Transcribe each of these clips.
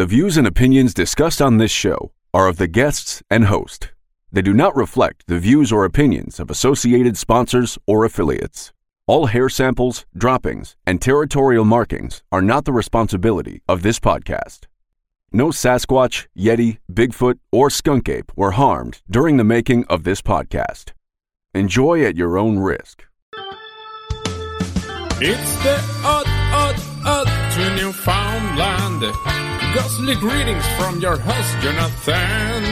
The views and opinions discussed on this show are of the guests and host. They do not reflect the views or opinions of associated sponsors or affiliates. All hair samples, droppings, and territorial markings are not the responsibility of this podcast. No Sasquatch, Yeti, Bigfoot, or Skunk Ape were harmed during the making of this podcast. Enjoy at your own risk. It's the odd, odd, odd to Newfoundland. Ghostly greetings from your host, Jonathan.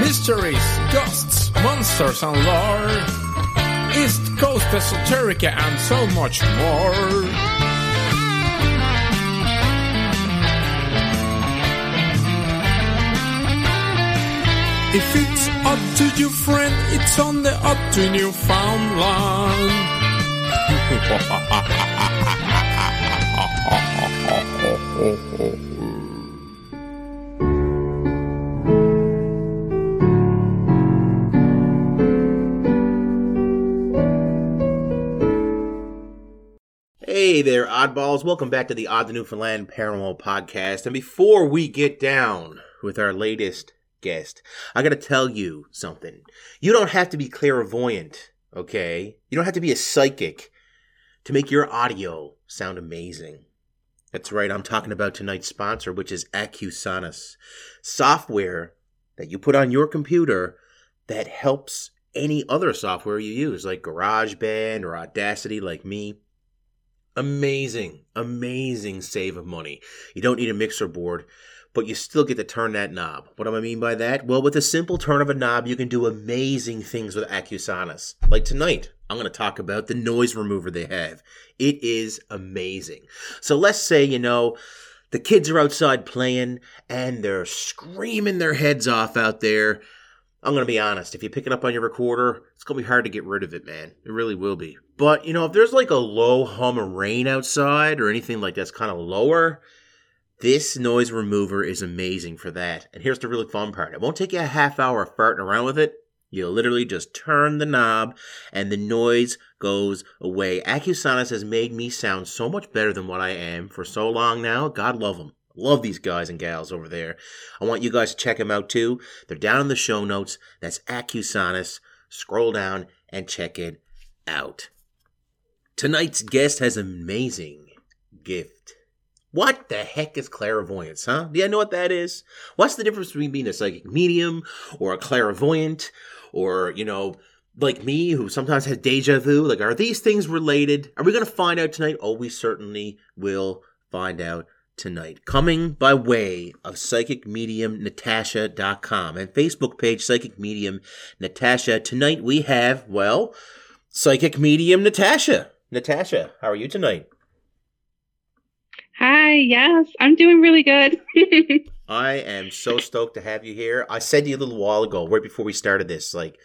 Mysteries, ghosts, monsters, and lore. East Coast esoterica and so much more. If it's odd to you, friend, it's on the odd to Newfoundland. Hey there, oddballs. Welcome back to the Odd Newfoundland Paranormal Podcast. And before we get down with our latest guest, I gotta tell you something. You don't have to be clairvoyant, okay? You don't have to be a psychic to make your audio sound amazing. That's right, I'm talking about tonight's sponsor, which is Accusonus. Software that you put on your computer that helps any other software you use, like GarageBand or Audacity, like me. Amazing, amazing save of money. You don't need a mixer board, but you still get to turn that knob. What do I mean by that? Well, with a simple turn of a knob, you can do amazing things with Accusonus. Like tonight, I'm going to talk about the noise remover they have. It is amazing. So let's say, you know, the kids are outside playing and they're screaming their heads off out there. I'm going to be honest. If you pick it up on your recorder, it's going to be hard to get rid of it, man. It really will be. But, you know, if there's like a low hum of rain outside or anything like that's kind of lower, this noise remover is amazing for that. And here's the really fun part it won't take you a half hour of farting around with it. You literally just turn the knob and the noise goes away. Accusonus has made me sound so much better than what I am for so long now. God love them. Love these guys and gals over there. I want you guys to check them out too. They're down in the show notes. That's Accusonus. Scroll down and check it out. Tonight's guest has an amazing gift. What the heck is clairvoyance, huh? Do you know what that is? What's the difference between being a psychic medium or a clairvoyant or, you know, like me who sometimes has deja vu? Like, are these things related? Are we going to find out tonight? Oh, we certainly will find out tonight. Coming by way of psychic medium natasha.com and Facebook page psychic medium Natasha. Tonight we have, well, psychic medium Natasha. Natasha, how are you tonight? Hi, yes, I'm doing really good. I am so stoked to have you here. I said to you a little while ago, right before we started this, like,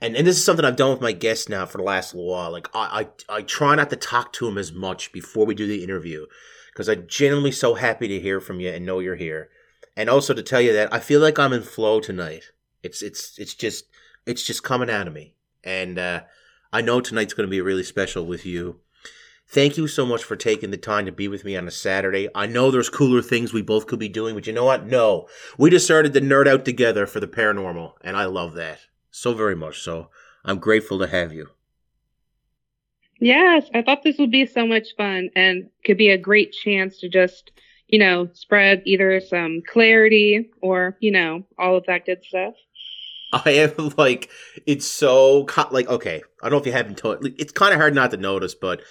and, and this is something I've done with my guests now for the last little while. Like, I, I, I try not to talk to them as much before we do the interview because I'm genuinely so happy to hear from you and know you're here. And also to tell you that I feel like I'm in flow tonight. It's, it's, it's just, it's just coming out of me. And, uh, I know tonight's going to be really special with you. Thank you so much for taking the time to be with me on a Saturday. I know there's cooler things we both could be doing, but you know what? No. We decided to nerd out together for the paranormal, and I love that. So very much so. I'm grateful to have you. Yes, I thought this would be so much fun and could be a great chance to just, you know, spread either some clarity or, you know, all of that good stuff. I am like, it's so, like, okay, I don't know if you haven't told, it's kind of hard not to notice, but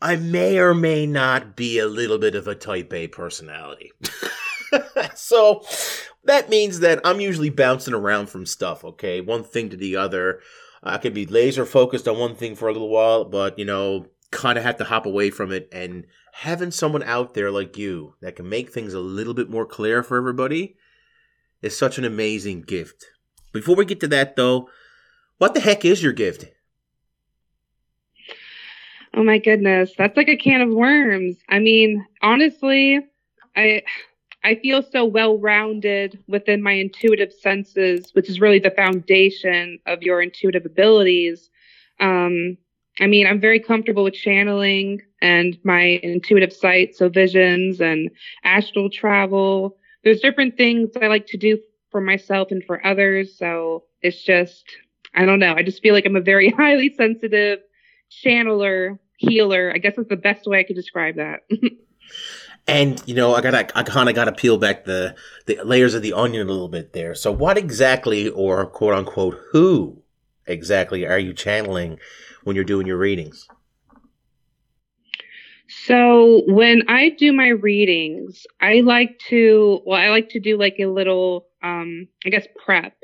I may or may not be a little bit of a type A personality. so that means that I'm usually bouncing around from stuff, okay? One thing to the other. I could be laser focused on one thing for a little while, but, you know, kind of have to hop away from it. And having someone out there like you that can make things a little bit more clear for everybody is such an amazing gift. Before we get to that, though, what the heck is your gift? Oh my goodness, that's like a can of worms. I mean, honestly, I I feel so well-rounded within my intuitive senses, which is really the foundation of your intuitive abilities. Um, I mean, I'm very comfortable with channeling and my intuitive sight, so visions and astral travel. There's different things I like to do for myself and for others. So it's just, I don't know. I just feel like I'm a very highly sensitive channeler, healer. I guess that's the best way I could describe that. and you know, I gotta, I kind of gotta peel back the the layers of the onion a little bit there. So, what exactly, or quote unquote, who exactly are you channeling when you're doing your readings? So when I do my readings, I like to well, I like to do like a little um I guess prep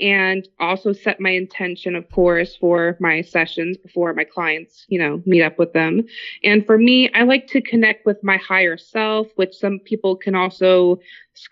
and also set my intention of course for my sessions before my clients, you know, meet up with them. And for me, I like to connect with my higher self, which some people can also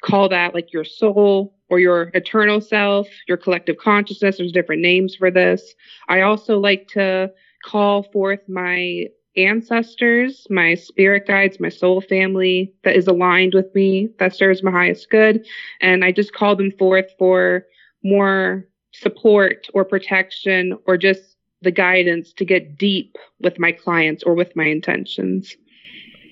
call that like your soul or your eternal self, your collective consciousness. There's different names for this. I also like to call forth my ancestors, my spirit guides, my soul family that is aligned with me, that serves my highest good. And I just call them forth for more support or protection or just the guidance to get deep with my clients or with my intentions.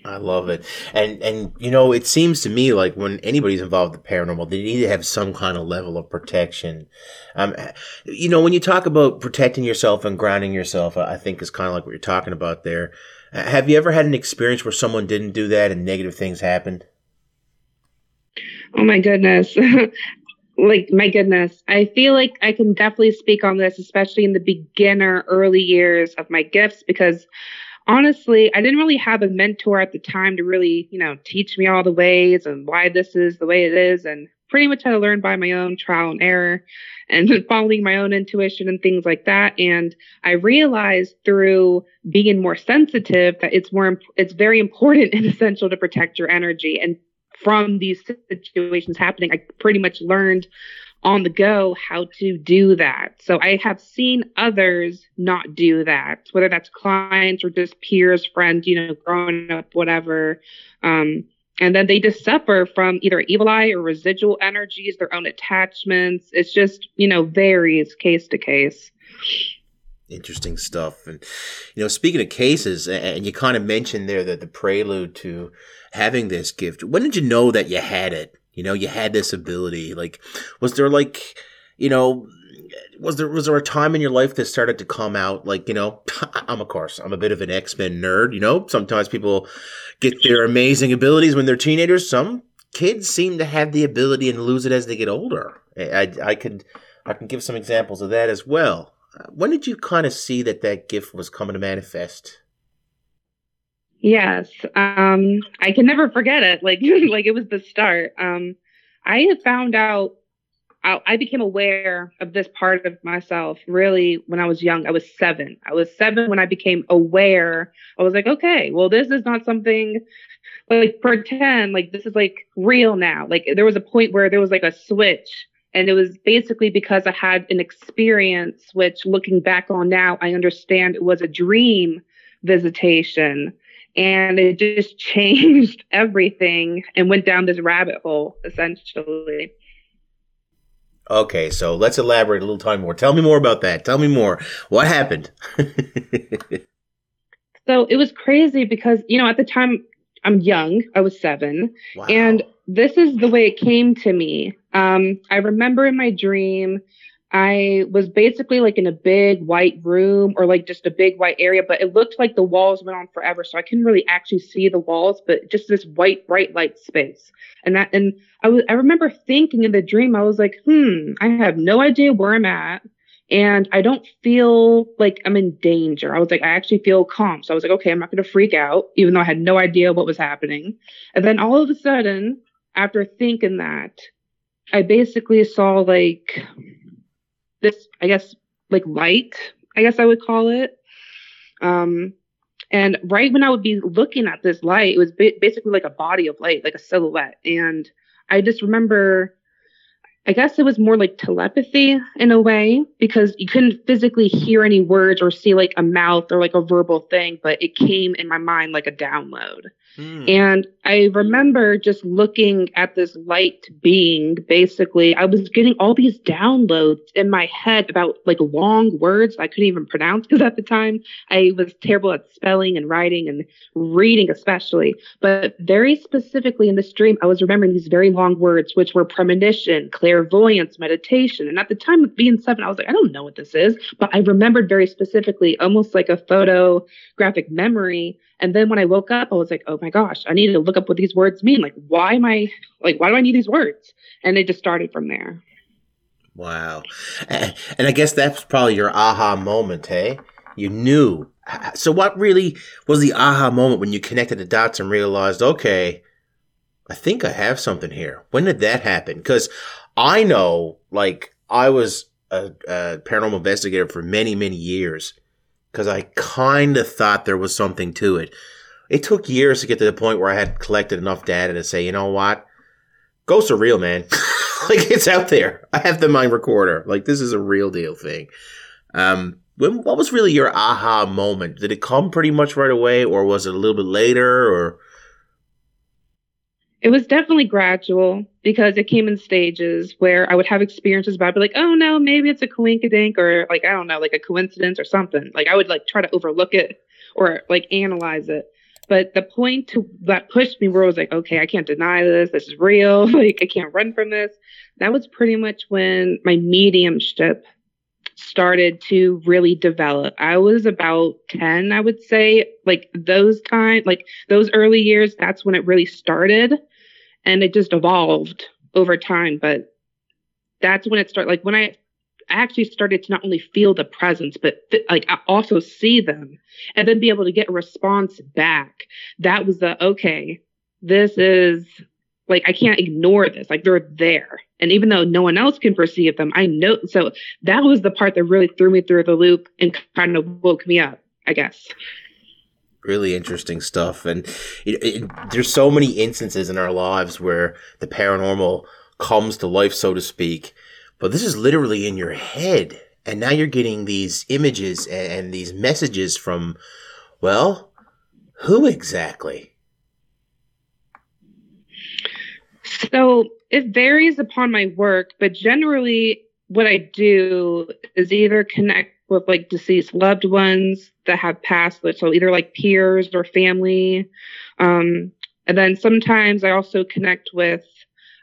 I love it. And and you know, it seems to me like when anybody's involved in the paranormal, they need to have some kind of level of protection. Um, you know, when you talk about protecting yourself and grounding yourself, I think is kind of like what you're talking about there. Uh, have you ever had an experience where someone didn't do that and negative things happened? Oh my goodness. like my goodness i feel like i can definitely speak on this especially in the beginner early years of my gifts because honestly, I didn't really have a mentor at the time to really, you know, teach me all the ways and why this is the way it is. And pretty much had to learn by my own trial and error and following my own intuition and things like that. And I realized through being more sensitive that it's more, it's very important and essential to protect your energy. And from these situations happening, I pretty much learned on the go how to do that. So I have seen others not do that, whether that's clients or just peers, friends, you know, growing up, whatever. Um, and then they just suffer from either evil eye or residual energies, their own attachments. It's just, you know, varies case to case. Interesting stuff. And, you know, speaking of cases, and you kind of mentioned there that the prelude to having this gift, when did you know that you had it? You know, you had this ability. Like, was there like, you know, was there was there a time in your life that started to come out like you know i'm of course i'm a bit of an x-men nerd you know sometimes people get their amazing abilities when they're teenagers some kids seem to have the ability and lose it as they get older i i could i can give some examples of that as well when did you kind of see that that gift was coming to manifest Yes. Um, I can never forget it. Like, like it was the start. Um, I had found out, I, I became aware of this part of myself really when I was young. I was seven. I was seven when I became aware. I was like, okay, well, this is not something like pretend, like this is like real now. Like there was a point where there was like a switch and it was basically because I had an experience, which looking back on now, I understand it was a dream visitation. And it just changed everything and went down this rabbit hole essentially. Okay so let's elaborate a little time more. Tell me more about that. Tell me more. What happened? So it was crazy because you know at the time i'm young. I was seven. Wow. and this is the way it came to me um, i remember in my dream I was basically like in a big white room or like just a big white area, but it looked like the walls went on forever. So I couldn't really actually see the walls, but just this white, bright light space. And that, and I was, I remember thinking in the dream, I was like, hmm, I have no idea where I'm at. And I don't feel like I'm in danger. I was like, I actually feel calm. So I was like, okay, I'm not going to freak out, even though I had no idea what was happening. And then all of a sudden, after thinking that, I basically saw like, this, I guess, like light, I guess I would call it. Um, and right when I would be looking at this light, it was ba- basically like a body of light, like a silhouette. And I just remember, I guess it was more like telepathy in a way because you couldn't physically hear any words or see like a mouth or like a verbal thing, but it came in my mind like a download. Mm. And I remember just looking at this light being. Basically, I was getting all these downloads in my head about like long words I couldn't even pronounce because at the time I was terrible at spelling and writing and reading, especially. But very specifically in this dream, I was remembering these very long words, which were premonition, clairvoyance, meditation. And at the time of being seven, I was like, I don't know what this is. But I remembered very specifically, almost like a photographic memory and then when I woke up, I was like, oh my gosh, I need to look up what these words mean. Like, why am I, like, why do I need these words? And it just started from there. Wow. And I guess that's probably your aha moment, hey? You knew. So, what really was the aha moment when you connected the dots and realized, okay, I think I have something here? When did that happen? Because I know, like, I was a, a paranormal investigator for many, many years because I kind of thought there was something to it. It took years to get to the point where I had collected enough data to say, you know what? Ghosts are real, man. like it's out there. I have the mind recorder. Like this is a real deal thing. Um, when, what was really your aha moment? Did it come pretty much right away, or was it a little bit later, or? It was definitely gradual because it came in stages where I would have experiences, but like, oh no, maybe it's a coinkydink or like, I don't know, like a coincidence or something. Like I would like try to overlook it or like analyze it. But the point to, that pushed me where I was like, okay, I can't deny this. This is real. like I can't run from this. That was pretty much when my mediumship started to really develop. I was about 10, I would say, like those time, like those early years, that's when it really started and it just evolved over time. But that's when it started, like when I actually started to not only feel the presence, but like I also see them and then be able to get a response back. That was the, okay, this is like I can't ignore this. Like they're there. And even though no one else can perceive them, I know. So that was the part that really threw me through the loop and kind of woke me up, I guess. Really interesting stuff. And it, it, there's so many instances in our lives where the paranormal comes to life, so to speak. But this is literally in your head. And now you're getting these images and, and these messages from, well, who exactly? So it varies upon my work, but generally what I do is either connect with like deceased loved ones that have passed, so either like peers or family. Um, and then sometimes I also connect with,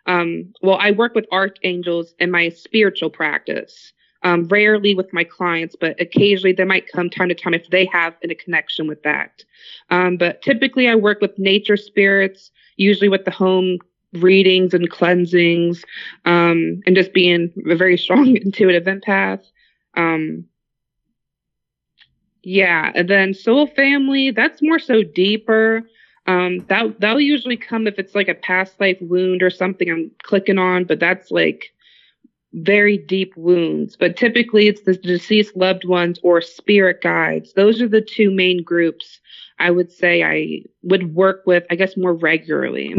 um, well, I work with archangels in my spiritual practice. Um, rarely with my clients, but occasionally they might come time to time if they have a connection with that. Um, but typically, I work with nature spirits, usually with the home readings and cleansings, um, and just being a very strong intuitive empath. Um, yeah, and then soul family, that's more so deeper. Um, that that'll usually come if it's like a past life wound or something I'm clicking on, but that's like very deep wounds. But typically it's the deceased loved ones or spirit guides. Those are the two main groups I would say I would work with, I guess, more regularly.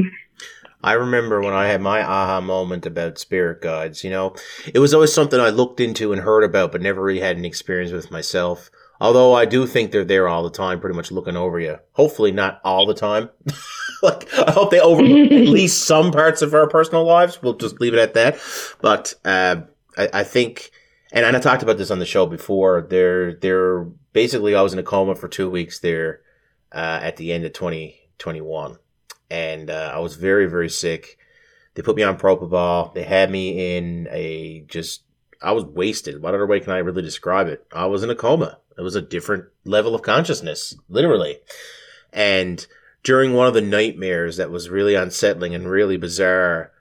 I remember when I had my aha moment about spirit guides, you know, it was always something I looked into and heard about, but never really had an experience with myself. Although I do think they're there all the time, pretty much looking over you. Hopefully not all the time. like, I hope they overlook at least some parts of our personal lives. We'll just leave it at that. But, uh, I, I think, and I talked about this on the show before, they're, they're basically, I was in a coma for two weeks there, uh, at the end of 2021 and uh, I was very very sick. They put me on propofol. They had me in a just I was wasted. What other way can I really describe it? I was in a coma. It was a different level of consciousness, literally. And during one of the nightmares that was really unsettling and really bizarre,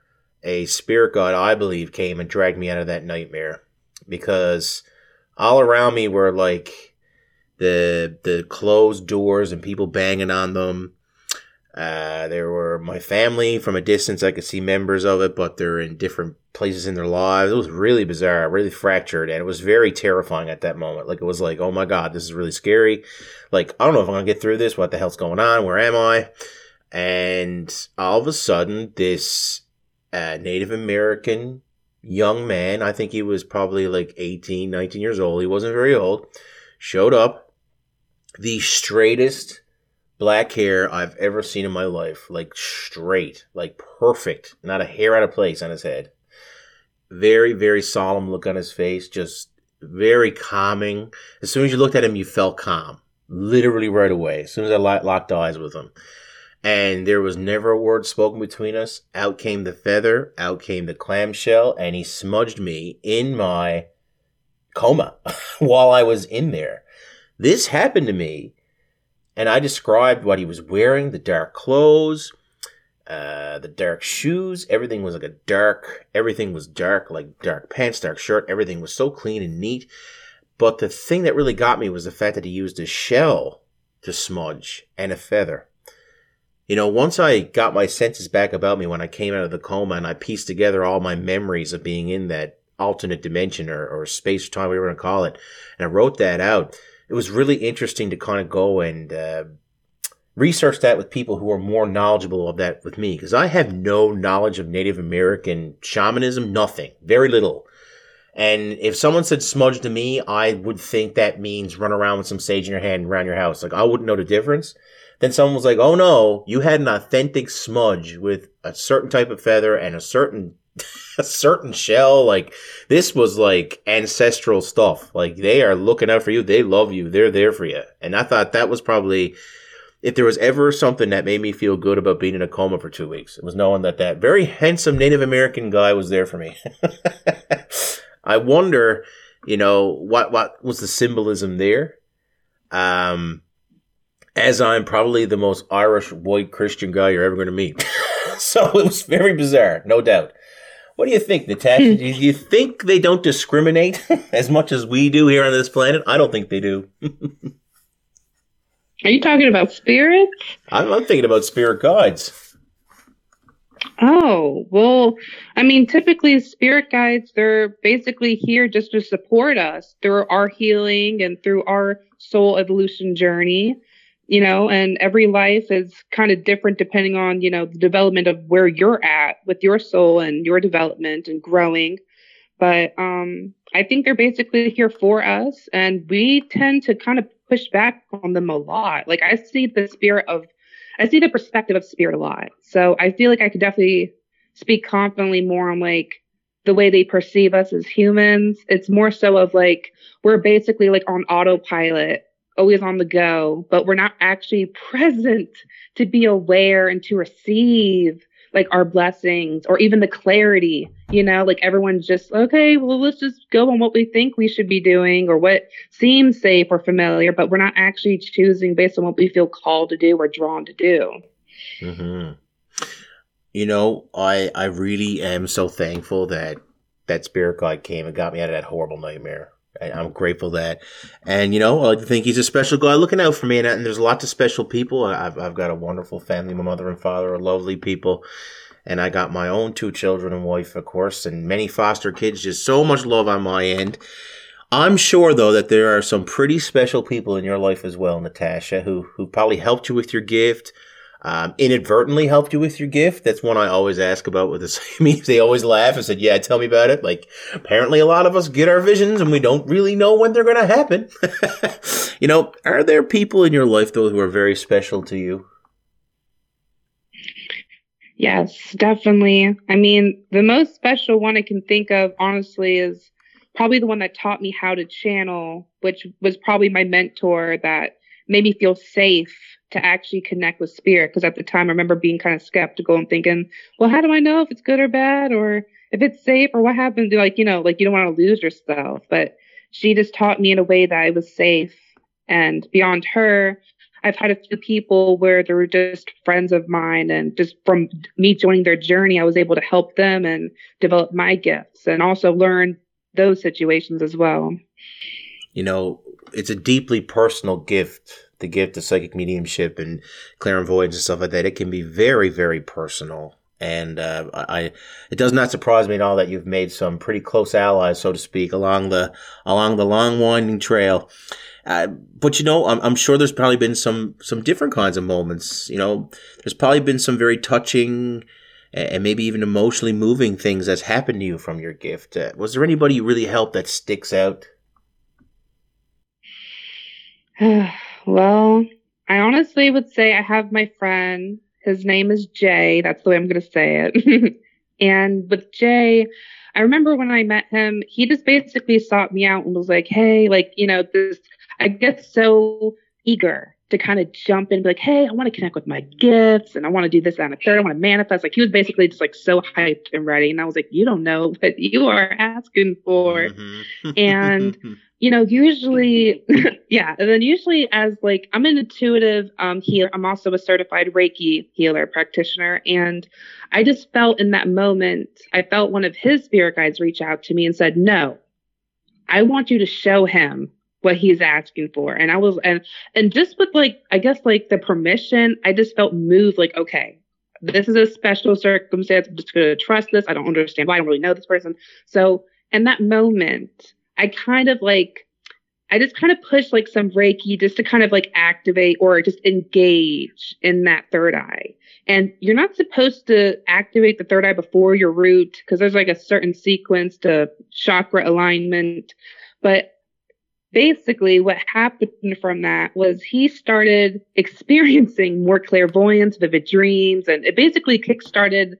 a spirit god, I believe, came and dragged me out of that nightmare because all around me were like the the closed doors and people banging on them uh, there were my family from a distance. I could see members of it, but they're in different places in their lives. It was really bizarre, really fractured, and it was very terrifying at that moment. Like it was like, oh my god, this is really scary. Like I don't know if I'm gonna get through this. What the hell's going on? Where am I? And all of a sudden, this uh, Native American young man, I think he was probably like 18, 19 years old. He wasn't very old. Showed up, the straightest black hair I've ever seen in my life. Like straight, like perfect, not a hair out of place on his head. Very, very solemn look on his face, just very calming. As soon as you looked at him, you felt calm, literally right away. As soon as I locked eyes with him. And there was never a word spoken between us. Out came the feather, out came the clamshell, and he smudged me in my coma while I was in there. This happened to me, and I described what he was wearing the dark clothes, uh, the dark shoes. Everything was like a dark, everything was dark, like dark pants, dark shirt. Everything was so clean and neat. But the thing that really got me was the fact that he used a shell to smudge and a feather. You know, once I got my senses back about me when I came out of the coma and I pieced together all my memories of being in that alternate dimension or, or space or time, whatever you want to call it. And I wrote that out. It was really interesting to kind of go and uh, research that with people who are more knowledgeable of that with me because I have no knowledge of Native American shamanism, nothing, very little. And if someone said smudge to me, I would think that means run around with some sage in your hand around your house. Like I wouldn't know the difference. Then someone was like, "Oh no, you had an authentic smudge with a certain type of feather and a certain a certain shell. Like this was like ancestral stuff. Like they are looking out for you. They love you. They're there for you. And I thought that was probably, if there was ever something that made me feel good about being in a coma for two weeks, it was knowing that that very handsome Native American guy was there for me. I wonder, you know, what what was the symbolism there? Um, as I'm probably the most Irish white Christian guy you're ever going to meet. so it was very bizarre, no doubt. What do you think, Natasha? Hmm. do you think they don't discriminate as much as we do here on this planet? I don't think they do. Are you talking about spirits? I'm, I'm thinking about spirit guides. Oh, well, I mean, typically spirit guides, they're basically here just to support us through our healing and through our soul evolution journey you know, and every life is kind of different depending on, you know, the development of where you're at with your soul and your development and growing. But um, I think they're basically here for us, and we tend to kind of push back on them a lot. Like I see the spirit of, I see the perspective of spirit a lot. So I feel like I could definitely speak confidently more on like the way they perceive us as humans. It's more so of like we're basically like on autopilot always on the go, but we're not actually present to be aware and to receive like our blessings or even the clarity, you know, like everyone's just, okay, well, let's just go on what we think we should be doing or what seems safe or familiar, but we're not actually choosing based on what we feel called to do or drawn to do. Mm-hmm. You know, I I really am so thankful that that spirit guide came and got me out of that horrible nightmare. I'm grateful that, and you know, I think he's a special guy looking out for me. And, and there's lots of special people. I've I've got a wonderful family. My mother and father are lovely people, and I got my own two children and wife, of course, and many foster kids. Just so much love on my end. I'm sure though that there are some pretty special people in your life as well, Natasha, who who probably helped you with your gift, um, inadvertently helped you with your gift. That's one I always ask about with the mean, they always laugh and said, yeah, tell me about it. Like, apparently a lot of us get our visions and we don't really know when they're going to happen. you know, are there people in your life, though, who are very special to you? Yes, definitely. I mean, the most special one I can think of, honestly, is probably the one that taught me how to channel, which was probably my mentor that made me feel safe to actually connect with spirit. Because at the time, I remember being kind of skeptical and thinking, well, how do I know if it's good or bad or if it's safe or what happens? Like, you know, like you don't want to lose yourself. But she just taught me in a way that I was safe. And beyond her, I've had a few people where they were just friends of mine, and just from me joining their journey, I was able to help them and develop my gifts and also learn those situations as well. You know, it's a deeply personal gift the gift of psychic mediumship and clairvoyance and stuff like that, it can be very, very personal. And uh, I, it does not surprise me at all that you've made some pretty close allies, so to speak, along the along the long winding trail. Uh, but you know, I'm, I'm sure there's probably been some some different kinds of moments. You know, there's probably been some very touching and maybe even emotionally moving things that's happened to you from your gift. Uh, was there anybody you really helped that sticks out? Well, I honestly would say I have my friend. His name is Jay. That's the way I'm going to say it. and with Jay, I remember when I met him, he just basically sought me out and was like, Hey, like, you know, this, I get so eager to kind of jump in and be like, Hey, I want to connect with my gifts and I want to do this, and the third. I want to manifest. Like he was basically just like so hyped and ready. And I was like, you don't know what you are asking for. Mm-hmm. and you know, usually, yeah. And then usually as like, I'm an intuitive um, healer. I'm also a certified Reiki healer practitioner. And I just felt in that moment, I felt one of his spirit guides reach out to me and said, no, I want you to show him what he's asking for. And I was, and, and just with like, I guess like the permission, I just felt moved like, okay, this is a special circumstance. I'm just going to trust this. I don't understand why I don't really know this person. So in that moment, I kind of like, I just kind of push like some Reiki just to kind of like activate or just engage in that third eye. And you're not supposed to activate the third eye before your root because there's like a certain sequence to chakra alignment. But basically, what happened from that was he started experiencing more clairvoyance, vivid dreams, and it basically kickstarted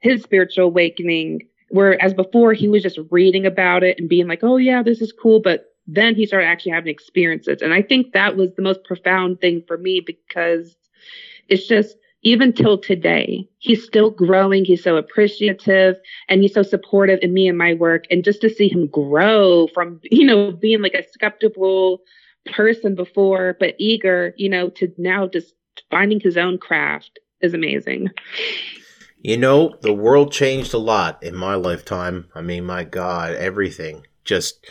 his spiritual awakening Whereas before he was just reading about it and being like, oh yeah, this is cool. But then he started actually having experiences. And I think that was the most profound thing for me because it's just, even till today, he's still growing. He's so appreciative and he's so supportive in me and my work. And just to see him grow from, you know, being like a skeptical person before, but eager, you know, to now just finding his own craft is amazing. You know, the world changed a lot in my lifetime. I mean, my God, everything. Just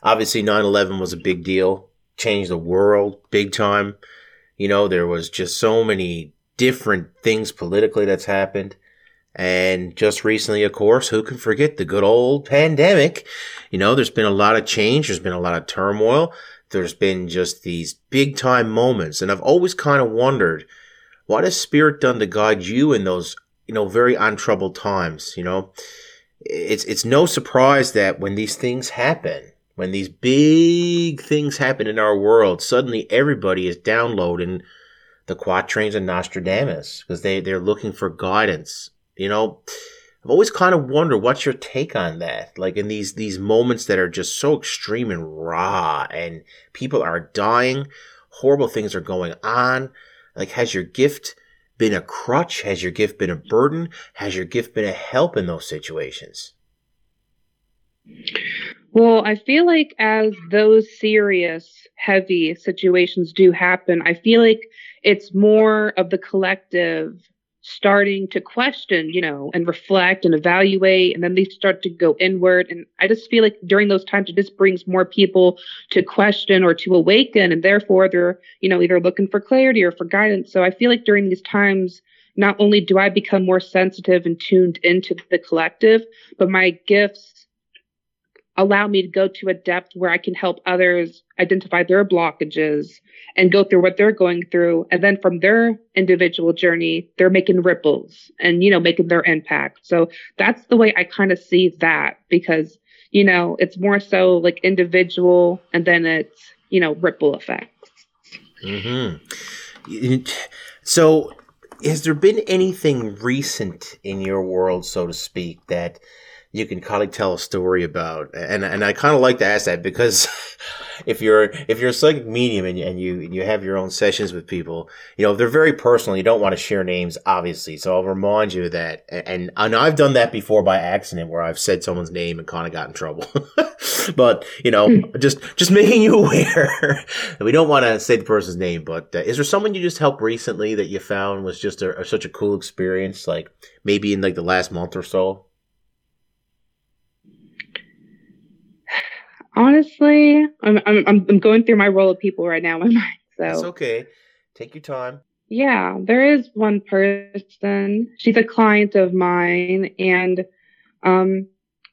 obviously 9 11 was a big deal, changed the world big time. You know, there was just so many different things politically that's happened. And just recently, of course, who can forget the good old pandemic? You know, there's been a lot of change, there's been a lot of turmoil, there's been just these big time moments. And I've always kind of wondered, what has Spirit done to guide you in those you know, very untroubled times, you know. It's it's no surprise that when these things happen, when these big things happen in our world, suddenly everybody is downloading the quatrains of Nostradamus because they, they're looking for guidance. You know, I've always kind of wondered what's your take on that? Like in these these moments that are just so extreme and raw and people are dying, horrible things are going on. Like has your gift been a crutch? Has your gift been a burden? Has your gift been a help in those situations? Well, I feel like as those serious, heavy situations do happen, I feel like it's more of the collective starting to question, you know, and reflect and evaluate. And then they start to go inward. And I just feel like during those times, it just brings more people to question or to awaken. And therefore, they're, you know, either looking for clarity or for guidance. So I feel like during these times, not only do I become more sensitive and tuned into the collective, but my gifts allow me to go to a depth where I can help others identify their blockages and go through what they're going through. And then from their individual journey, they're making ripples and, you know, making their impact. So that's the way I kind of see that because, you know, it's more so like individual and then it's, you know, ripple effects. Mm-hmm. So has there been anything recent in your world, so to speak, that you can kind of tell a story about. And and I kind of like to ask that because if you're if you're a psychic medium and you, and you and you have your own sessions with people, you know they're very personal. You don't want to share names, obviously. So I'll remind you that. And and I've done that before by accident, where I've said someone's name and kind of got in trouble. but you know, hmm. just just making you aware that we don't want to say the person's name. But uh, is there someone you just helped recently that you found was just a, a, such a cool experience? Like maybe in like the last month or so. Honestly, I'm I'm I'm going through my roll of people right now in my mind. So it's okay. Take your time. Yeah, there is one person. She's a client of mine, and um,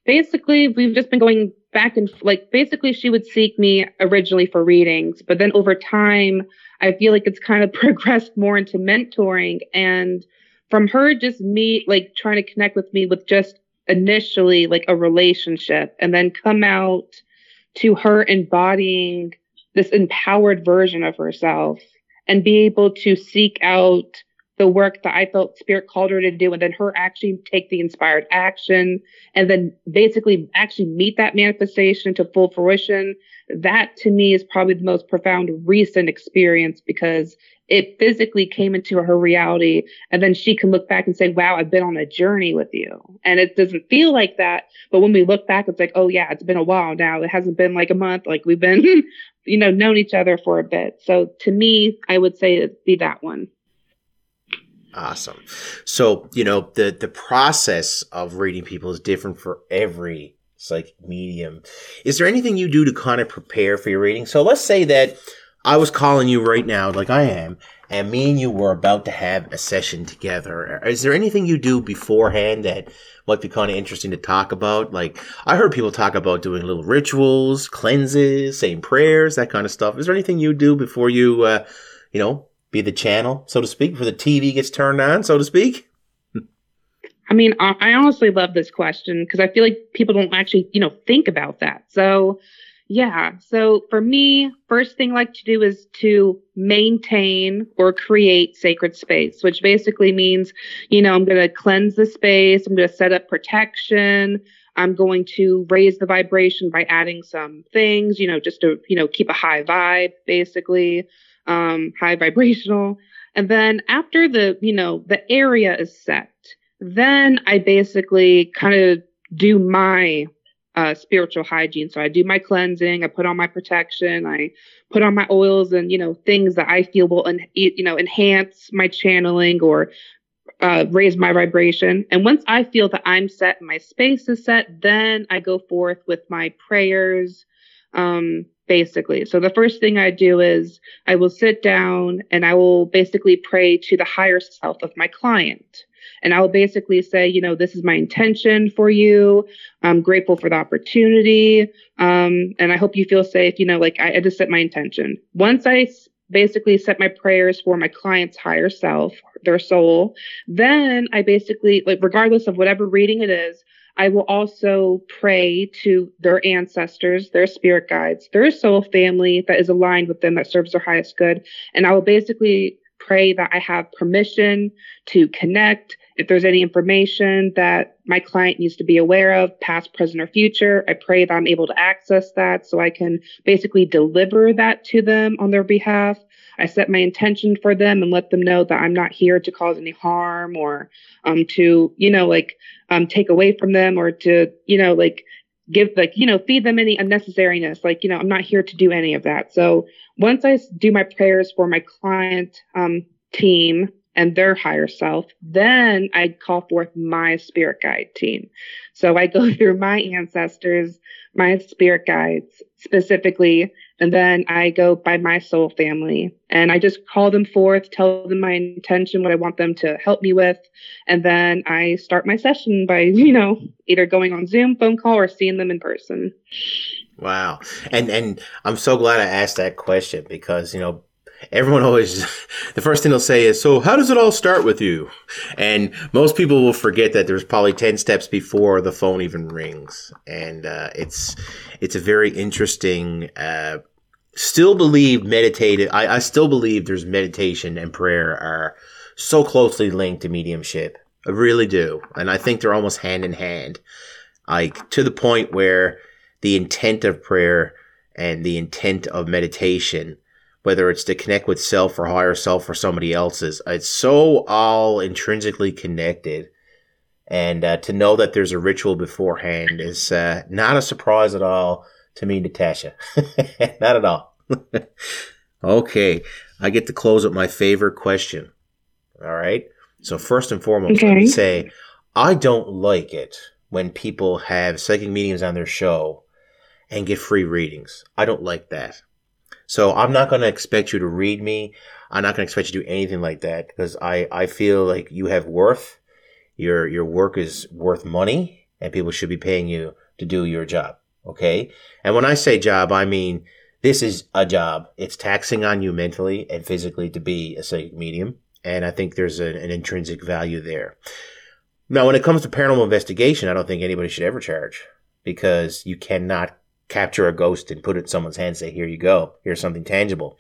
basically we've just been going back and like basically she would seek me originally for readings, but then over time I feel like it's kind of progressed more into mentoring and from her just me like trying to connect with me with just initially like a relationship and then come out to her embodying this empowered version of herself and be able to seek out the work that I felt spirit called her to do and then her actually take the inspired action and then basically actually meet that manifestation to full fruition. That to me is probably the most profound recent experience because it physically came into her reality and then she can look back and say, wow, I've been on a journey with you. And it doesn't feel like that. But when we look back, it's like, oh yeah, it's been a while now. It hasn't been like a month. Like we've been, you know, known each other for a bit. So to me, I would say it'd be that one. Awesome. So, you know, the the process of reading people is different for every psychic medium. Is there anything you do to kind of prepare for your reading? So let's say that I was calling you right now, like I am, and me and you were about to have a session together. Is there anything you do beforehand that might be kind of interesting to talk about? Like, I heard people talk about doing little rituals, cleanses, saying prayers, that kind of stuff. Is there anything you do before you, uh, you know, be the channel, so to speak, before the TV gets turned on, so to speak? I mean, I honestly love this question because I feel like people don't actually, you know, think about that. So, yeah. So for me, first thing I like to do is to maintain or create sacred space, which basically means, you know, I'm going to cleanse the space. I'm going to set up protection. I'm going to raise the vibration by adding some things, you know, just to, you know, keep a high vibe, basically um, high vibrational. And then after the, you know, the area is set, then I basically kind of do my uh, spiritual hygiene. So I do my cleansing, I put on my protection, I put on my oils and, you know, things that I feel will, en- you know, enhance my channeling or uh, raise my vibration. And once I feel that I'm set, my space is set, then I go forth with my prayers, um, basically. So the first thing I do is I will sit down and I will basically pray to the higher self of my client. And I will basically say, you know, this is my intention for you. I'm grateful for the opportunity. Um, and I hope you feel safe. You know, like I, I just set my intention. Once I basically set my prayers for my client's higher self, their soul, then I basically, like, regardless of whatever reading it is, I will also pray to their ancestors, their spirit guides, their soul family that is aligned with them that serves their highest good. And I will basically pray that I have permission to connect. If there's any information that my client needs to be aware of, past, present, or future, I pray that I'm able to access that so I can basically deliver that to them on their behalf. I set my intention for them and let them know that I'm not here to cause any harm or um, to, you know, like um, take away from them or to, you know, like give like, you know, feed them any unnecessariness. Like, you know, I'm not here to do any of that. So once I do my prayers for my client um, team and their higher self, then I call forth my spirit guide team. So I go through my ancestors, my spirit guides specifically, and then I go by my soul family and I just call them forth, tell them my intention, what I want them to help me with. And then I start my session by, you know, either going on Zoom, phone call, or seeing them in person. Wow. And and I'm so glad I asked that question because, you know, everyone always the first thing they'll say is so how does it all start with you? And most people will forget that there's probably 10 steps before the phone even rings. And uh, it's it's a very interesting uh, still believe meditative I, I still believe there's meditation and prayer are so closely linked to mediumship. I really do. And i think they're almost hand in hand. Like to the point where the intent of prayer and the intent of meditation whether it's to connect with self or higher self or somebody else's. It's so all intrinsically connected. And uh, to know that there's a ritual beforehand is uh, not a surprise at all to me, Natasha. not at all. okay, I get to close with my favorite question. All right. So, first and foremost, okay. let me say I don't like it when people have psychic mediums on their show and get free readings. I don't like that. So I'm not going to expect you to read me. I'm not going to expect you to do anything like that because I, I feel like you have worth. Your, your work is worth money and people should be paying you to do your job. Okay. And when I say job, I mean, this is a job. It's taxing on you mentally and physically to be a psychic medium. And I think there's an, an intrinsic value there. Now, when it comes to paranormal investigation, I don't think anybody should ever charge because you cannot capture a ghost and put it in someone's hand and say, here you go. Here's something tangible.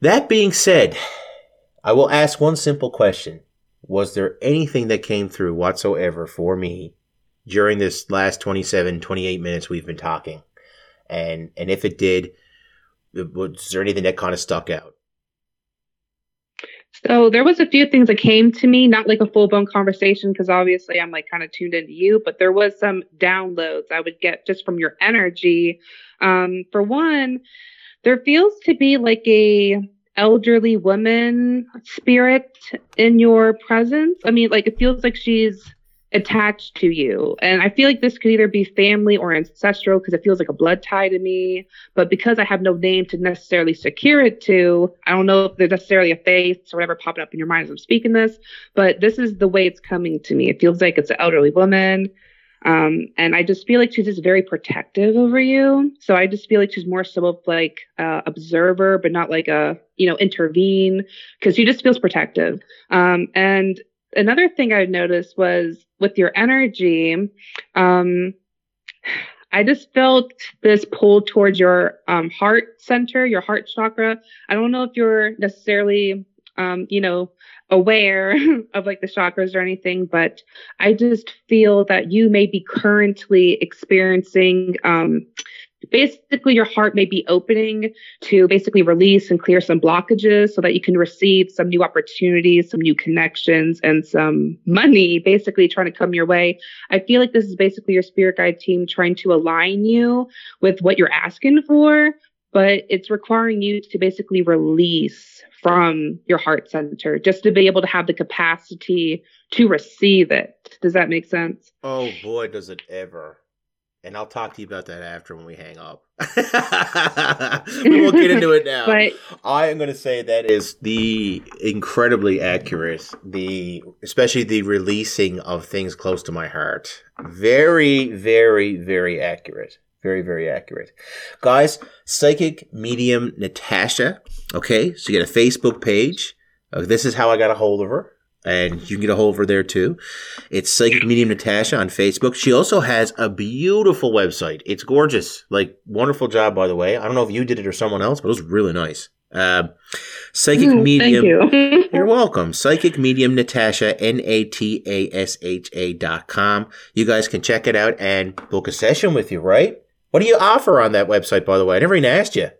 That being said, I will ask one simple question. Was there anything that came through whatsoever for me during this last 27, 28 minutes we've been talking? And and if it did, was there anything that kind of stuck out? So there was a few things that came to me, not like a full blown conversation, because obviously I'm like kind of tuned into you, but there was some downloads I would get just from your energy. Um, for one, there feels to be like a elderly woman spirit in your presence. I mean, like it feels like she's attached to you. And I feel like this could either be family or ancestral because it feels like a blood tie to me. But because I have no name to necessarily secure it to, I don't know if there's necessarily a face or whatever popping up in your mind as I'm speaking this, but this is the way it's coming to me. It feels like it's an elderly woman. Um, and I just feel like she's just very protective over you. So I just feel like she's more so of like uh, observer, but not like a you know intervene because she just feels protective. Um, and another thing I noticed was with your energy, um, I just felt this pull towards your um, heart center, your heart chakra. I don't know if you're necessarily, um, you know, aware of like the chakras or anything, but I just feel that you may be currently experiencing um, basically your heart may be opening to basically release and clear some blockages so that you can receive some new opportunities, some new connections, and some money basically trying to come your way. I feel like this is basically your spirit guide team trying to align you with what you're asking for, but it's requiring you to basically release from your heart center just to be able to have the capacity to receive it. Does that make sense? Oh boy, does it ever and I'll talk to you about that after when we hang up. we won't get into it now. But, I am going to say that is the incredibly accurate, the especially the releasing of things close to my heart. Very, very, very accurate. Very, very accurate. Guys, psychic medium Natasha. Okay, so you get a Facebook page. Uh, this is how I got a hold of her and you can get a hold of her there too. It's Psychic Medium Natasha on Facebook. She also has a beautiful website. It's gorgeous. Like, wonderful job, by the way. I don't know if you did it or someone else, but it was really nice. Uh, Psychic mm, Medium. You. you're welcome. Psychic Medium Natasha, N A T A S H A dot com. You guys can check it out and book a session with you, right? What do you offer on that website, by the way? I never even asked you.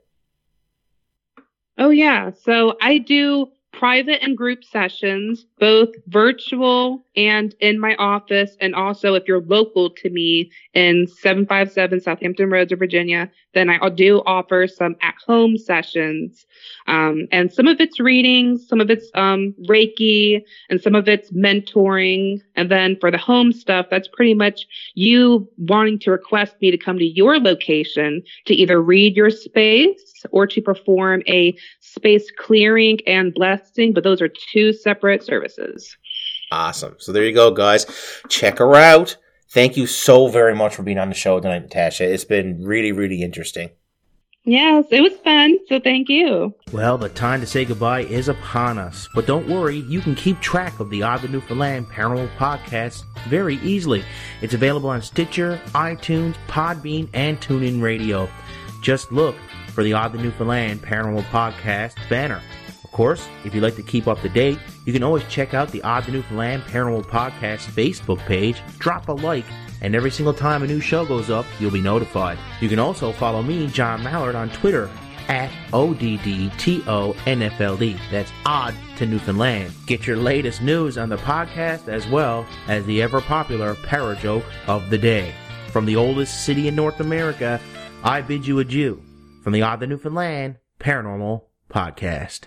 Oh, yeah. So I do private and group sessions, both virtual and in my office. And also, if you're local to me in 757 Southampton Roads, Virginia, then I do offer some at home sessions. Um, and some of it's readings, some of it's um, Reiki, and some of it's mentoring. And then for the home stuff, that's pretty much you wanting to request me to come to your location to either read your space or to perform a space clearing and blessing. But those are two separate services. Awesome. So there you go, guys. Check her out. Thank you so very much for being on the show tonight, Natasha. It's been really, really interesting. Yes, it was fun, so thank you. Well, the time to say goodbye is upon us. But don't worry, you can keep track of the Odd to Newfoundland Paranormal Podcast very easily. It's available on Stitcher, iTunes, Podbean, and TuneIn Radio. Just look for the Odd to Newfoundland Paranormal Podcast banner Of course, if you'd like to keep up to date, you can always check out the Odd to Newfoundland Paranormal Podcast Facebook page, drop a like, and every single time a new show goes up, you'll be notified. You can also follow me, John Mallard, on Twitter at O-D-D-T-O-N-F-L-D. That's Odd to Newfoundland. Get your latest news on the podcast as well as the ever popular Parajoke of the Day. From the oldest city in North America, I bid you adieu from the Odd to Newfoundland Paranormal Podcast.